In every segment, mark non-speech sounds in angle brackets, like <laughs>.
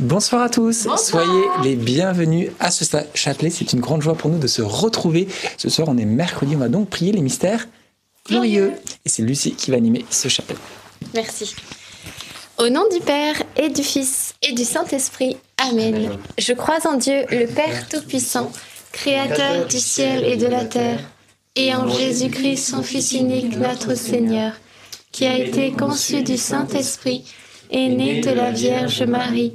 Bonsoir à tous, soyez les bienvenus à ce chapelet. C'est une grande joie pour nous de se retrouver. Ce soir, on est mercredi, on va donc prier les mystères glorieux. Et c'est Lucie qui va animer ce chapelet. Merci. Au nom du Père et du Fils et du Saint-Esprit, Amen. Je crois en Dieu, le Père Tout-Puissant, Créateur du ciel et de la terre, et en Jésus-Christ, son Fils unique, notre Seigneur, qui a été conçu du Saint-Esprit, et né de la Vierge Marie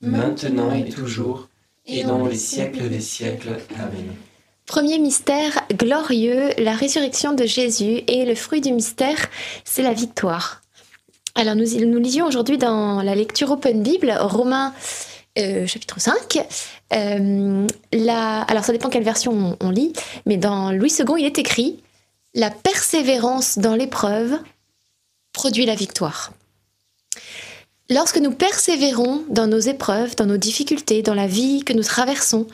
maintenant et toujours, et dans les siècles des siècles. Amen. Premier mystère glorieux, la résurrection de Jésus, et le fruit du mystère, c'est la victoire. Alors nous, nous lisions aujourd'hui dans la lecture Open Bible, Romains euh, chapitre 5. Euh, alors ça dépend quelle version on, on lit, mais dans Louis II, il est écrit La persévérance dans l'épreuve produit la victoire. Lorsque nous persévérons dans nos épreuves, dans nos difficultés, dans la vie que nous traversons,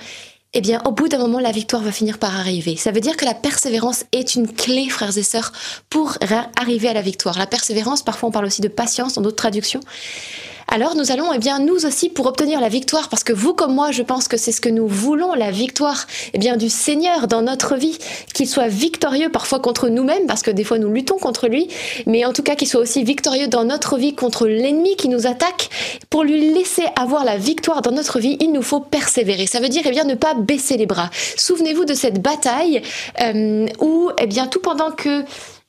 eh bien, au bout d'un moment, la victoire va finir par arriver. Ça veut dire que la persévérance est une clé, frères et sœurs, pour arriver à la victoire. La persévérance, parfois on parle aussi de patience dans d'autres traductions alors nous allons, eh bien, nous aussi, pour obtenir la victoire, parce que vous comme moi, je pense que c'est ce que nous voulons, la victoire, eh bien, du Seigneur dans notre vie, qu'il soit victorieux parfois contre nous-mêmes, parce que des fois nous luttons contre lui, mais en tout cas qu'il soit aussi victorieux dans notre vie contre l'ennemi qui nous attaque. Pour lui laisser avoir la victoire dans notre vie, il nous faut persévérer. Ça veut dire, eh bien, ne pas baisser les bras. Souvenez-vous de cette bataille euh, où, eh bien, tout pendant que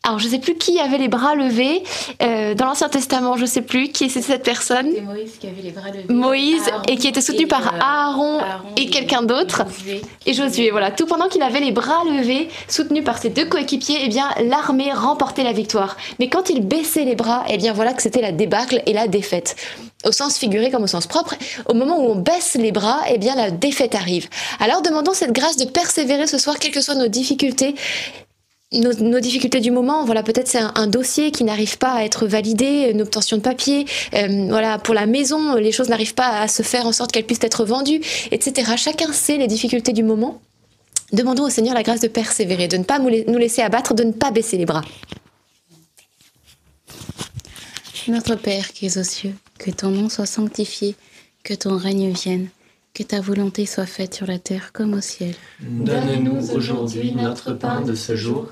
alors, je ne sais plus qui avait les bras levés. Euh, dans l'Ancien Testament, je ne sais plus qui était cette personne. C'était Moïse qui avait les bras levés. Moïse, et qui était soutenu par euh, Aaron, et, quelqu'un d'autre. Et Josué, voilà. Tout pendant qu'il avait les bras levés, soutenu par ses deux coéquipiers, eh bien, l'armée remportait la victoire. Mais quand il baissait les bras, eh bien, voilà que c'était la débâcle et la défaite au sens figuré comme au sens propre, au moment où on baisse les bras, eh bien la défaite arrive. Alors demandons cette grâce de persévérer ce soir, quelles que soient nos difficultés, nos, difficultés du moment, voilà, peut-être c'est un, dossier qui n'arrive pas à être validé, une obtention de papier, euh, voilà, pour la maison, les choses n'arrivent pas à se faire en sorte qu'elles puissent être vendues, etc. Chacun sait les difficultés du moment. Demandons au Seigneur la grâce de persévérer, de ne pas nous laisser abattre, de ne pas baisser les bras. Notre Père qui es aux cieux, que ton nom soit sanctifié, que ton règne vienne, que ta volonté soit faite sur la terre comme au ciel. Donne-nous aujourd'hui notre pain de ce jour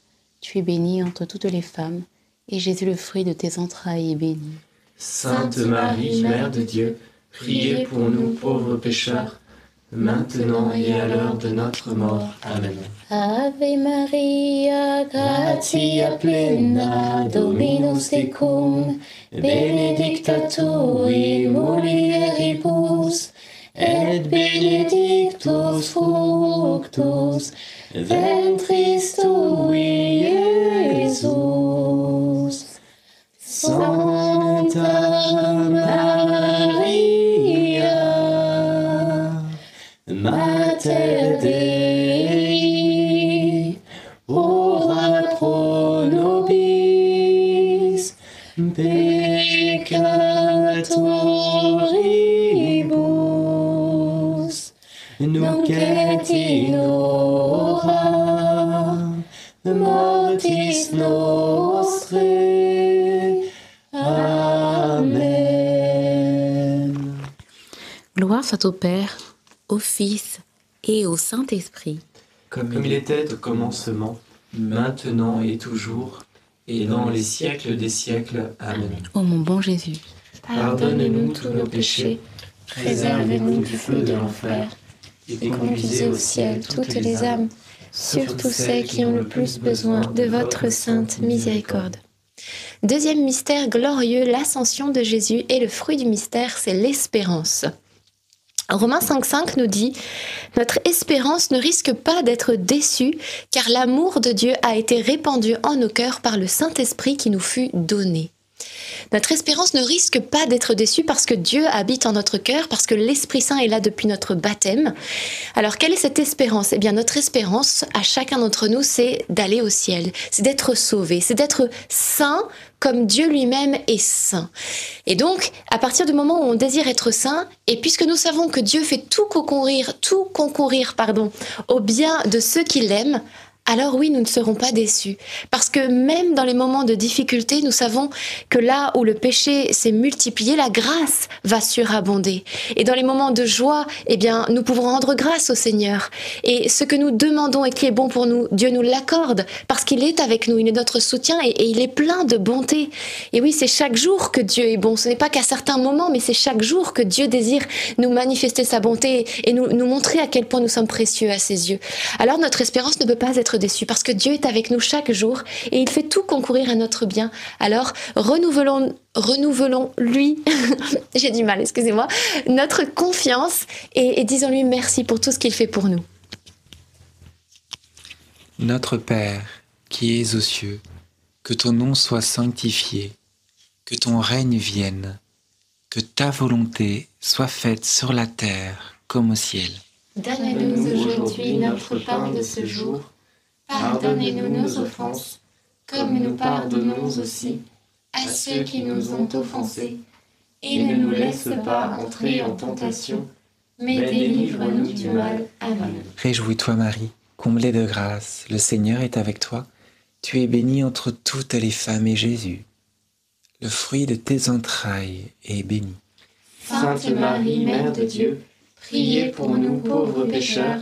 Tu es bénie entre toutes les femmes, et Jésus, le fruit de tes entrailles, est béni. Sainte Marie, Mère de Dieu, priez pour nous pauvres pécheurs, maintenant et à l'heure de notre mort. Amen. Ave Maria, gratia plena, Dominus tecum, benedicta tu in mulieribus, et benedictus fructus ventris tui. Santa Gloire soit au Père, au Fils et au Saint-Esprit. Comme il était au commencement, maintenant et toujours, et dans les siècles des siècles. Amen. Ô mon bon Jésus, Pardonne-nous tous nos péchés, préservez-nous du feu de l'enfer, et conduisez au ciel toutes les âmes, surtout celles qui ont le plus besoin de votre sainte miséricorde. Deuxième mystère glorieux, l'ascension de Jésus et le fruit du mystère, c'est l'espérance. Romains 5.5 nous dit Notre espérance ne risque pas d'être déçue, car l'amour de Dieu a été répandu en nos cœurs par le Saint-Esprit qui nous fut donné. Notre espérance ne risque pas d'être déçue parce que Dieu habite en notre cœur, parce que l'Esprit Saint est là depuis notre baptême. Alors, quelle est cette espérance? Eh bien, notre espérance, à chacun d'entre nous, c'est d'aller au ciel, c'est d'être sauvé, c'est d'être saint comme Dieu lui-même est saint. Et donc, à partir du moment où on désire être saint, et puisque nous savons que Dieu fait tout concourir, tout concourir, pardon, au bien de ceux qui l'aiment, alors oui, nous ne serons pas déçus. Parce que même dans les moments de difficulté, nous savons que là où le péché s'est multiplié, la grâce va surabonder. Et dans les moments de joie, eh bien, nous pouvons rendre grâce au Seigneur. Et ce que nous demandons et qui est bon pour nous, Dieu nous l'accorde parce qu'il est avec nous, il est notre soutien et, il est plein de bonté. Et oui, c'est chaque jour que Dieu est bon. Ce n'est pas qu'à certains moments, mais c'est chaque jour que Dieu désire nous manifester sa bonté et nous, nous montrer à quel point nous sommes précieux à ses yeux. Alors notre espérance ne peut pas être déçue parce que Dieu est avec nous chaque jour et il fait tout concourir à notre bien. Alors renouvelons renouvelons lui, <laughs> j'ai du mal, excusez-moi, notre confiance et, et disons-lui merci pour tout ce qu'il fait pour nous. Notre Père, qui es aux cieux, que ton nom soit sanctifié, que ton règne vienne, que ta volonté soit faite sur la terre comme au ciel. Donne-nous aujourd'hui notre pain de ce jour. Pardonnez-nous nos offenses, comme nous pardonnons aussi à ceux qui nous ont offensés. Et ne nous laisse pas entrer en tentation, mais délivre-nous du mal. Amen. Réjouis-toi Marie, comblée de grâce, le Seigneur est avec toi. Tu es bénie entre toutes les femmes et Jésus, le fruit de tes entrailles, est béni. Sainte Marie, Mère de Dieu, priez pour nous pauvres pécheurs,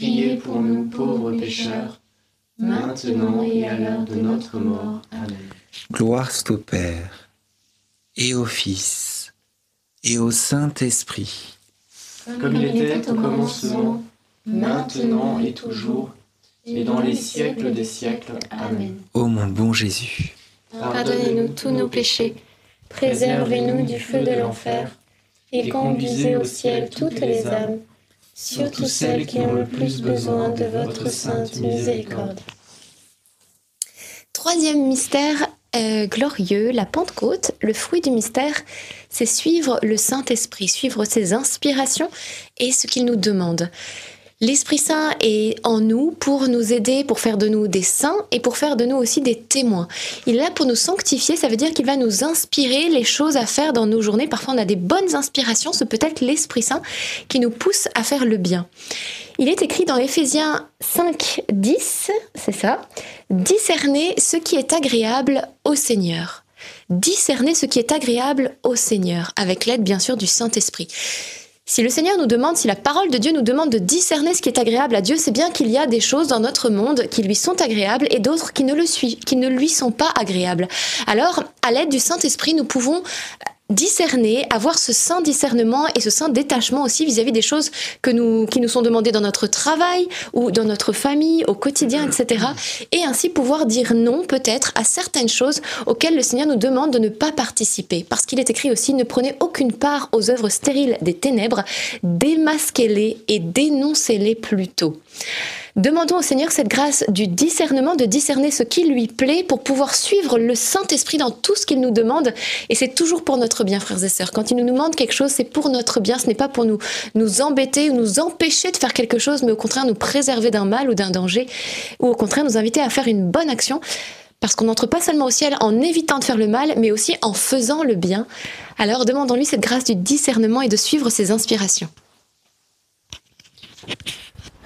priez pour nous pauvres pécheurs, maintenant et à l'heure de notre mort. Amen. Gloire soit au Père, et au Fils, et au Saint-Esprit, Comme il était au commencement, maintenant et toujours, et dans les siècles des siècles. Amen. ô mon bon Jésus. Pardonnez-nous tous nos péchés, préservez-nous du feu de l'enfer, et conduisez au ciel toutes les âmes, surtout celles qui ont le plus besoin de votre sainte miséricorde. Troisième mystère euh, glorieux, la Pentecôte. Le fruit du mystère, c'est suivre le Saint-Esprit, suivre ses inspirations et ce qu'il nous demande. L'Esprit Saint est en nous pour nous aider, pour faire de nous des saints et pour faire de nous aussi des témoins. Il est là pour nous sanctifier, ça veut dire qu'il va nous inspirer les choses à faire dans nos journées. Parfois on a des bonnes inspirations, c'est peut-être l'Esprit Saint qui nous pousse à faire le bien. Il est écrit dans Éphésiens 5, 10, c'est ça, discerner ce qui est agréable au Seigneur. Discerner ce qui est agréable au Seigneur, avec l'aide bien sûr du Saint-Esprit. Si le Seigneur nous demande, si la parole de Dieu nous demande de discerner ce qui est agréable à Dieu, c'est bien qu'il y a des choses dans notre monde qui lui sont agréables et d'autres qui ne le qui ne lui sont pas agréables. Alors, à l'aide du Saint-Esprit, nous pouvons discerner, avoir ce saint discernement et ce saint détachement aussi vis-à-vis des choses que nous, qui nous sont demandées dans notre travail ou dans notre famille, au quotidien, etc. Et ainsi pouvoir dire non peut-être à certaines choses auxquelles le Seigneur nous demande de ne pas participer. Parce qu'il est écrit aussi, ne prenez aucune part aux œuvres stériles des ténèbres, démasquez-les et dénoncez-les plutôt. Demandons au Seigneur cette grâce du discernement, de discerner ce qui lui plaît pour pouvoir suivre le Saint-Esprit dans tout ce qu'il nous demande. Et c'est toujours pour notre bien, frères et sœurs. Quand il nous demande quelque chose, c'est pour notre bien. Ce n'est pas pour nous, nous embêter ou nous empêcher de faire quelque chose, mais au contraire nous préserver d'un mal ou d'un danger, ou au contraire nous inviter à faire une bonne action. Parce qu'on n'entre pas seulement au ciel en évitant de faire le mal, mais aussi en faisant le bien. Alors demandons-lui cette grâce du discernement et de suivre ses inspirations.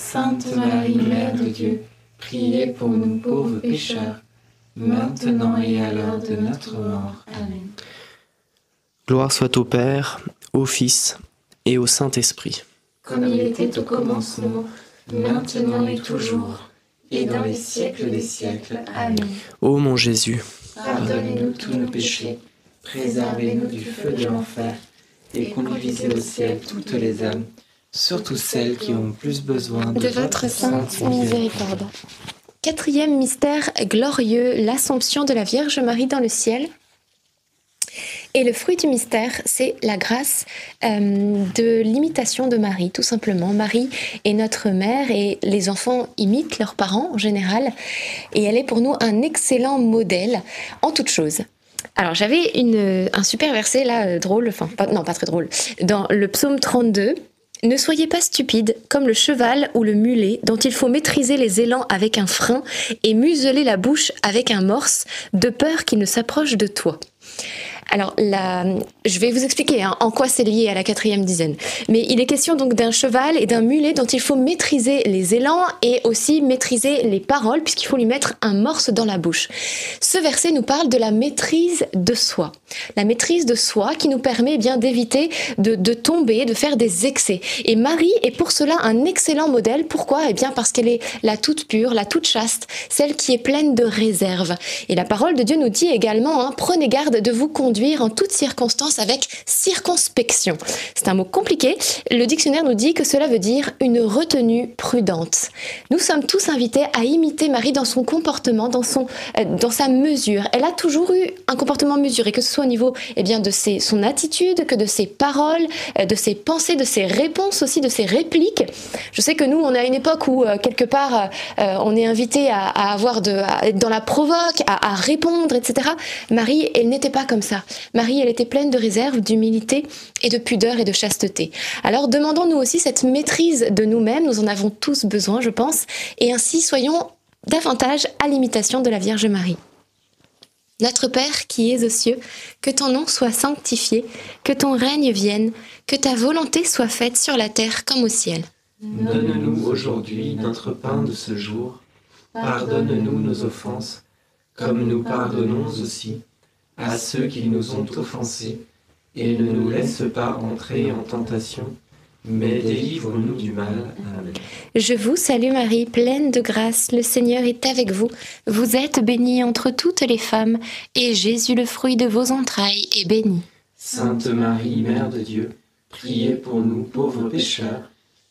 Sainte Marie, Mère de Dieu, priez pour nous pauvres pécheurs, maintenant et à l'heure de notre mort. Amen. Gloire soit au Père, au Fils et au Saint-Esprit. Comme il était au commencement, maintenant et toujours, et dans les siècles des siècles. Amen. Ô mon Jésus, Pardonnez-nous tous nos péchés, préservez-nous du feu de l'enfer, et conduisez au ciel toutes les âmes, surtout celles qui ont plus besoin de votre sainte miséricorde. Quatrième mystère glorieux, l'Assomption de la Vierge Marie dans le ciel. Et le fruit du mystère, c'est la grâce euh, de l'imitation de Marie, tout simplement. Marie est notre mère et les enfants imitent leurs parents en général. Et elle est pour nous un excellent modèle en toutes choses. Alors j'avais un super verset là, euh, drôle, enfin pas- non pas très drôle, dans le psaume 32. Ne soyez pas stupides comme le cheval ou le mulet dont il faut maîtriser les élans avec un frein et museler la bouche avec un morse de peur qu'il ne s'approche de toi. Alors, je vais vous expliquer hein, en quoi c'est lié à la quatrième dizaine. Mais il est question donc d'un cheval et d'un mulet dont il faut maîtriser les élans et aussi maîtriser les paroles, puisqu'il faut lui mettre un morse dans la bouche. Ce verset nous parle de la maîtrise de soi. La maîtrise de soi qui nous permet bien d'éviter de, tomber, de faire des excès. Et Marie est pour cela un excellent modèle. Pourquoi? Eh bien parce qu'elle est la toute pure, la toute chaste, celle qui est pleine de réserve. Et la parole de Dieu nous dit également, hein, prenez garde de vous en toutes circonstances avec circonspection. C'est un mot compliqué. Le dictionnaire nous dit que cela veut dire une retenue prudente. Nous sommes tous invités à imiter Marie dans son comportement, dans, son, euh, dans sa mesure. Elle a toujours eu un comportement mesuré, que ce soit au niveau eh bien, de ses, son attitude, que de ses paroles, euh, de ses pensées, de ses réponses aussi, de ses répliques. Je sais que nous, on est à une époque où, euh, quelque part, on est invité à, avoir de, être dans la provoque, à répondre, etc. Marie, elle n'était pas comme ça. Marie, elle était pleine de réserve, d'humilité et de pudeur et de chasteté. Alors demandons-nous aussi cette maîtrise de nous-mêmes, nous en avons tous besoin, je pense, et ainsi soyons davantage à l'imitation de la Vierge Marie. Notre Père qui es aux cieux, que ton nom soit sanctifié, que ton règne vienne, que ta volonté soit faite sur la terre comme au ciel. Donne-nous aujourd'hui notre pain de ce jour. Pardonne-nous nos offenses, comme nous pardonnons aussi à ceux qui nous ont offensés. Et ne nous laisse pas entrer en tentation, mais délivre-nous du mal. Amen. Je vous salue Marie, pleine de grâce, le Seigneur est avec vous. Vous êtes bénie entre toutes les femmes, et Jésus, le fruit de vos entrailles, est béni. Sainte Marie, Mère de Dieu, priez pour nous pauvres pécheurs,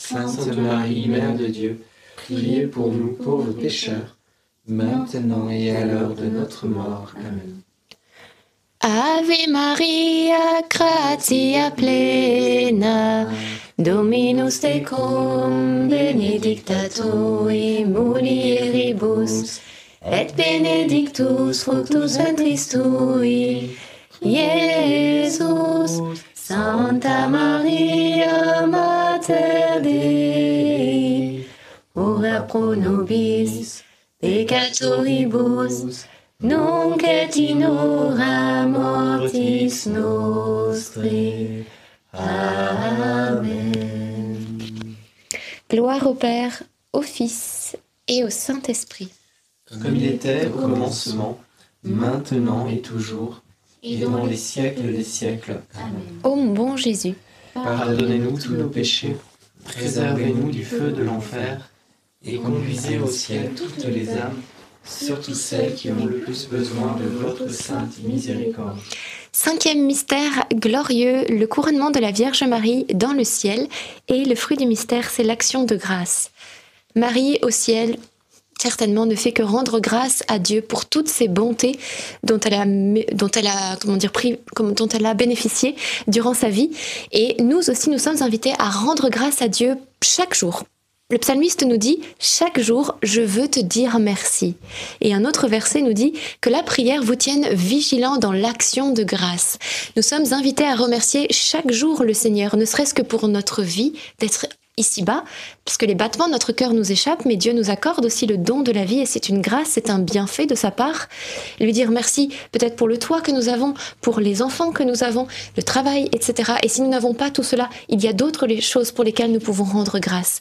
Sainte Marie, Mère de Dieu, priez pour nous pauvres pécheurs, maintenant et à l'heure de notre mort. Amen. Ave Maria, gratia plena, Dominus tecum, benedicta tui mulieribus, et benedictus fructus ventris tui, Iesus. Santa Maria, Mater Dei, ora pro nobis peccatoribus, nunc et in hora mortis nostre. Amen. Gloire au Père, au Fils et au Saint-Esprit. Comme il était au commencement, maintenant et toujours, et dans les siècles des siècles. Ô mon bon Jésus, Pardonnez-nous tous nos péchés, préservez-nous du feu de l'enfer, et conduisez au ciel toutes les âmes, surtout celles qui ont le plus besoin de votre sainte miséricorde. Cinquième mystère glorieux, le couronnement de la Vierge Marie dans le ciel. Et le fruit du mystère, c'est l'action de grâce. Marie au ciel, certainement, ne fait que rendre grâce à Dieu pour toutes ses bontés dont elle a, dont elle a, comment dire, pris, dont elle a bénéficié durant sa vie. Et nous aussi, nous sommes invités à rendre grâce à Dieu chaque jour. Le psalmiste nous dit Chaque jour, je veux te dire merci. Et un autre verset nous dit que la prière vous tienne vigilant dans l'action de grâce. Nous sommes invités à remercier chaque jour le Seigneur, ne serait-ce que pour notre vie, d'être ici-bas, parce que les battements de notre cœur nous échappent, mais Dieu nous accorde aussi le don de la vie et c'est une grâce, c'est un bienfait de sa part. Lui dire merci peut-être pour le toit que nous avons, pour les enfants que nous avons, le travail, etc. Et si nous n'avons pas tout cela, il y a d'autres choses pour lesquelles nous pouvons rendre grâce.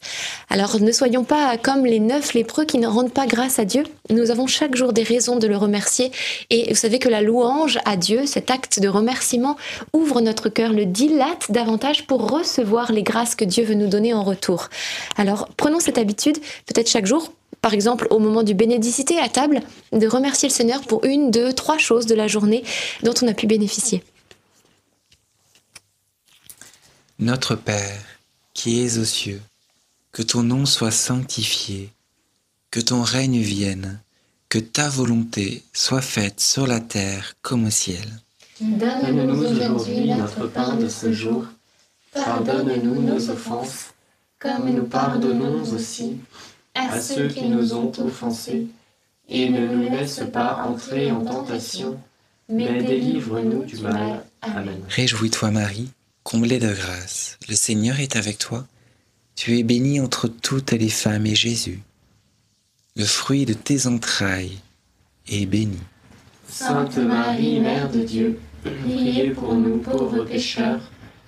Alors ne soyons pas comme les neuf lépreux qui ne rendent pas grâce à Dieu. Nous avons chaque jour des raisons de le remercier. Et vous savez que la louange à Dieu, cet acte de remerciement, ouvre notre cœur, le dilate davantage pour recevoir les grâces que Dieu veut nous donner en retour. Alors prenons cette habitude, peut-être chaque jour, par exemple au moment du bénédicité à table, de remercier le Seigneur pour une, deux, trois choses de la journée dont on a pu bénéficier. Notre Père, qui es aux cieux, que ton nom soit sanctifié, que ton règne vienne, que ta volonté soit faite sur la terre comme au ciel. Donne-nous aujourd'hui notre pain de ce jour. Pardonne-nous nos offenses, comme nous pardonnons aussi à ceux qui nous ont offensés. Et ne nous laisse pas entrer en tentation, mais délivre-nous du mal. Amen. Réjouis-toi Marie, comblée de grâce, le Seigneur est avec toi. Tu es bénie entre toutes les femmes et Jésus, le fruit de tes entrailles, est béni. Sainte Marie, Mère de Dieu, priez pour nous pauvres pécheurs,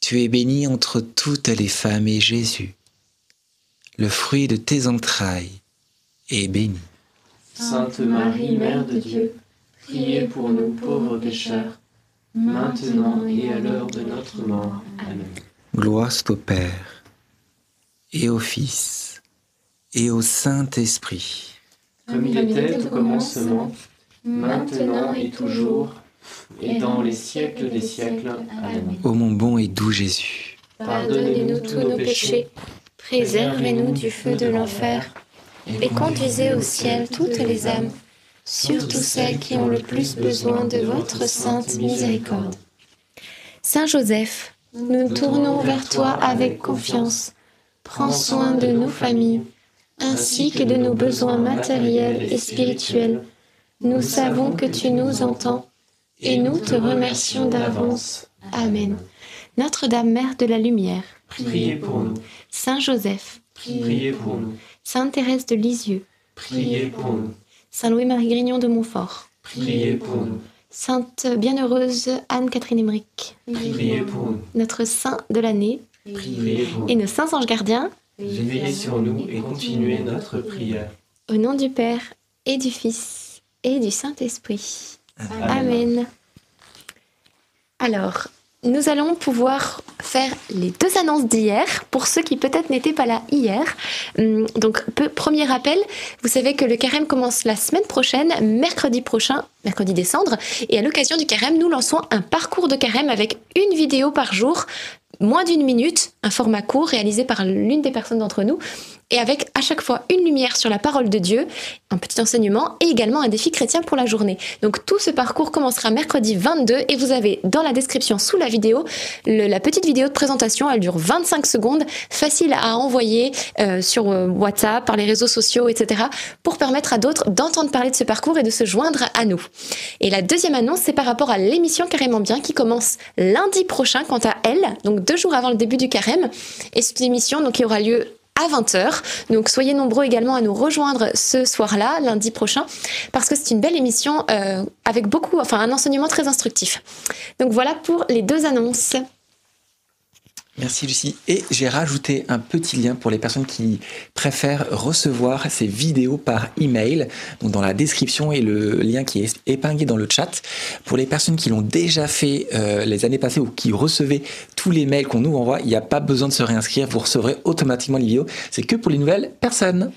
Tu es bénie entre toutes les femmes et Jésus, le fruit de tes entrailles, est béni. Sainte Marie, Mère de Dieu, priez pour nous pauvres pécheurs, maintenant et à l'heure de notre mort. Amen. Gloire au Père, et au Fils, et au Saint-Esprit. Comme il était au commencement, maintenant et toujours, et dans les siècles des siècles. Amen. Ô mon bon et doux Jésus, Pardonnez-nous tous nos péchés, préservez-nous du feu de l'enfer, et conduisez au ciel toutes les âmes, surtout celles qui ont le plus besoin de votre sainte miséricorde. Saint Joseph, nous nous tournons vers toi avec confiance. Prends soin de nos familles, ainsi que de nos besoins matériels et spirituels. Nous savons que tu nous entends et nous te remercions d'avance. Amen. Notre-Dame, Mère de la Lumière, Priez pour nous, Saint Joseph, priez pour nous, Sainte Thérèse de Lisieux, priez pour nous, Saint Louis-Marie Grignon de Montfort, priez pour nous, Sainte Bienheureuse Anne-Catherine Emmerich, priez pour nous, notre Saint de l'année, priez pour et nous. nos saints anges gardiens, Veillez sur nous et continuez notre prière. au nom du Père et du Fils et du Saint-Esprit. Amen. Alors, nous allons pouvoir faire les deux annonces d'hier pour ceux qui peut-être n'étaient pas là hier. Hum, Donc, premier rappel, vous savez que le carême commence la semaine prochaine, mercredi prochain, mercredi décembre, et à l'occasion du carême, nous lançons un parcours de carême avec une vidéo par jour, moins d'une minute, un format court réalisé par l'une des personnes d'entre nous, et avec à chaque fois une lumière sur la parole de Dieu, un petit enseignement et également un défi chrétien pour la journée. Donc tout ce parcours commencera mercredi 22 et vous avez dans la description sous la vidéo la petite vidéo de présentation. Elle dure 25 secondes, facile à envoyer euh, sur euh, WhatsApp, par les réseaux sociaux, etc. pour permettre à d'autres d'entendre parler de ce parcours et de se joindre à nous. Et la deuxième annonce, c'est par rapport à l'émission Carrément Bien qui commence lundi prochain quant à elle, donc deux jours avant le début du Et cette émission donc, qui aura lieu à 20h. Donc soyez nombreux également à nous rejoindre ce soir-là, lundi prochain, parce que c'est une belle émission euh, avec beaucoup, enfin un enseignement très instructif. Donc voilà pour les deux annonces. Merci Lucie. Et j'ai rajouté un petit lien pour les personnes qui préfèrent recevoir ces vidéos par email. Donc dans la description et le lien qui est épinglé dans le chat. Pour les personnes qui l'ont déjà fait euh, les années passées ou qui recevaient tous les mails qu'on nous envoie, il n'y a pas besoin de se réinscrire. Vous recevrez automatiquement les vidéos. C'est que pour les nouvelles personnes.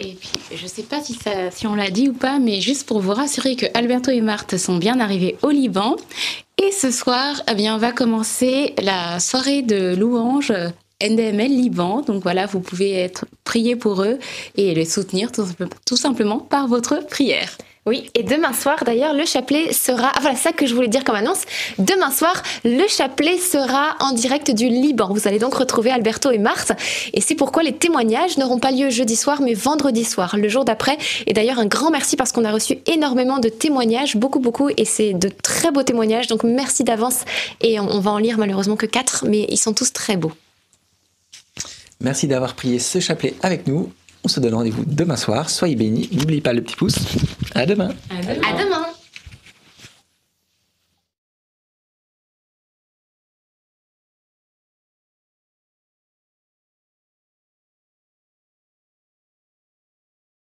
Et puis, je sais pas si, on l'a dit ou pas, mais juste pour vous rassurer que Alberto et Marthe sont bien arrivés au Liban. Et ce soir, eh bien, on va commencer la soirée de louange NDML Liban. Donc voilà, vous pouvez être prier pour eux et les soutenir tout simplement par votre prière. Oui, et demain soir d'ailleurs, le chapelet sera. Ah, voilà, ça que je voulais dire comme annonce. Demain soir, le chapelet sera en direct du Liban. Vous allez donc retrouver Alberto et Marthe. Et c'est pourquoi les témoignages n'auront pas lieu jeudi soir, mais vendredi soir, le jour d'après. Et d'ailleurs, un grand merci parce qu'on a reçu énormément de témoignages, beaucoup, beaucoup. Et c'est de très beaux témoignages. Donc merci d'avance. Et on, on va en lire malheureusement que quatre, mais ils sont tous très beaux. Merci d'avoir prié ce chapelet avec nous. On se donne rendez-vous demain soir. Soyez bénis. N'oubliez pas le petit pouce. À demain. À demain!